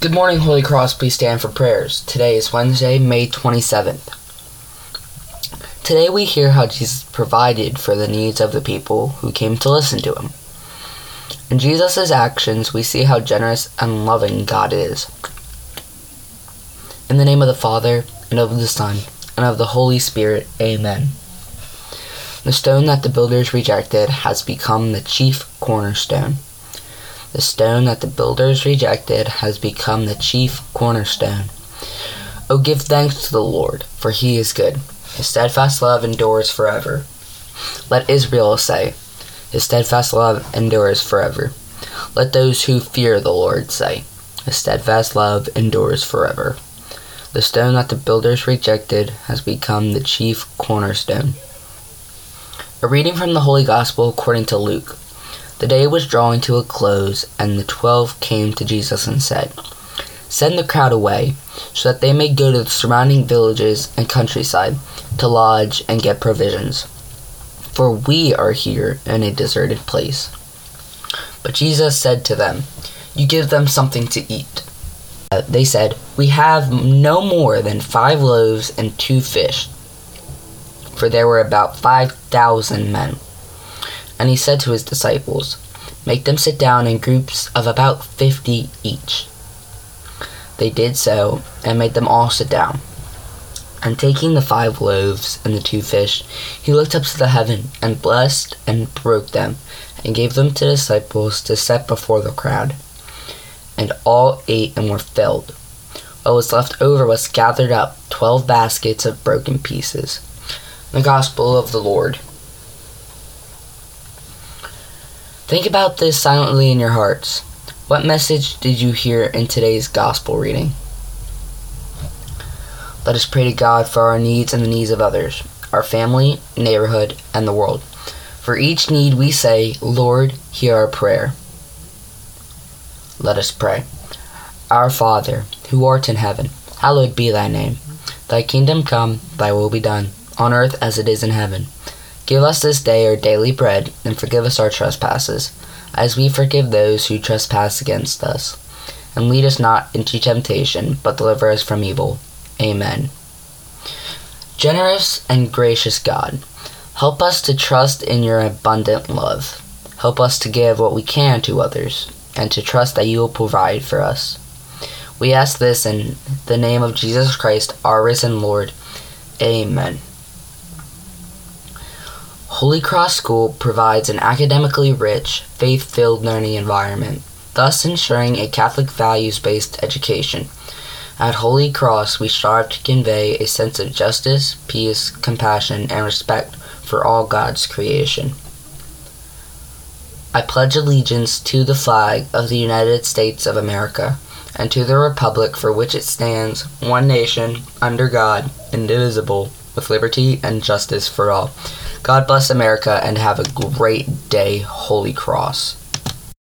Good morning, Holy Cross. Please stand for prayers. Today is Wednesday, May 27th. Today we hear how Jesus provided for the needs of the people who came to listen to him. In Jesus' actions, we see how generous and loving God is. In the name of the Father, and of the Son, and of the Holy Spirit, Amen. The stone that the builders rejected has become the chief cornerstone. The stone that the builders rejected has become the chief cornerstone. Oh, give thanks to the Lord, for he is good. His steadfast love endures forever. Let Israel say, His steadfast love endures forever. Let those who fear the Lord say, His steadfast love endures forever. The stone that the builders rejected has become the chief cornerstone. A reading from the Holy Gospel according to Luke. The day was drawing to a close, and the twelve came to Jesus and said, Send the crowd away, so that they may go to the surrounding villages and countryside to lodge and get provisions. For we are here in a deserted place. But Jesus said to them, You give them something to eat. Uh, they said, We have no more than five loaves and two fish. For there were about five thousand men. And he said to his disciples, Make them sit down in groups of about fifty each. They did so, and made them all sit down. And taking the five loaves and the two fish, he looked up to the heaven, and blessed and broke them, and gave them to the disciples to set before the crowd. And all ate and were filled. What was left over was gathered up, twelve baskets of broken pieces. The Gospel of the Lord. Think about this silently in your hearts. What message did you hear in today's gospel reading? Let us pray to God for our needs and the needs of others, our family, neighborhood, and the world. For each need we say, Lord, hear our prayer. Let us pray. Our Father, who art in heaven, hallowed be thy name. Thy kingdom come, thy will be done, on earth as it is in heaven. Give us this day our daily bread, and forgive us our trespasses, as we forgive those who trespass against us. And lead us not into temptation, but deliver us from evil. Amen. Generous and gracious God, help us to trust in your abundant love. Help us to give what we can to others, and to trust that you will provide for us. We ask this in the name of Jesus Christ, our risen Lord. Amen. Holy Cross School provides an academically rich, faith filled learning environment, thus ensuring a Catholic values based education. At Holy Cross, we strive to convey a sense of justice, peace, compassion, and respect for all God's creation. I pledge allegiance to the flag of the United States of America and to the republic for which it stands, one nation, under God, indivisible, with liberty and justice for all. God bless America and have a great day, Holy Cross.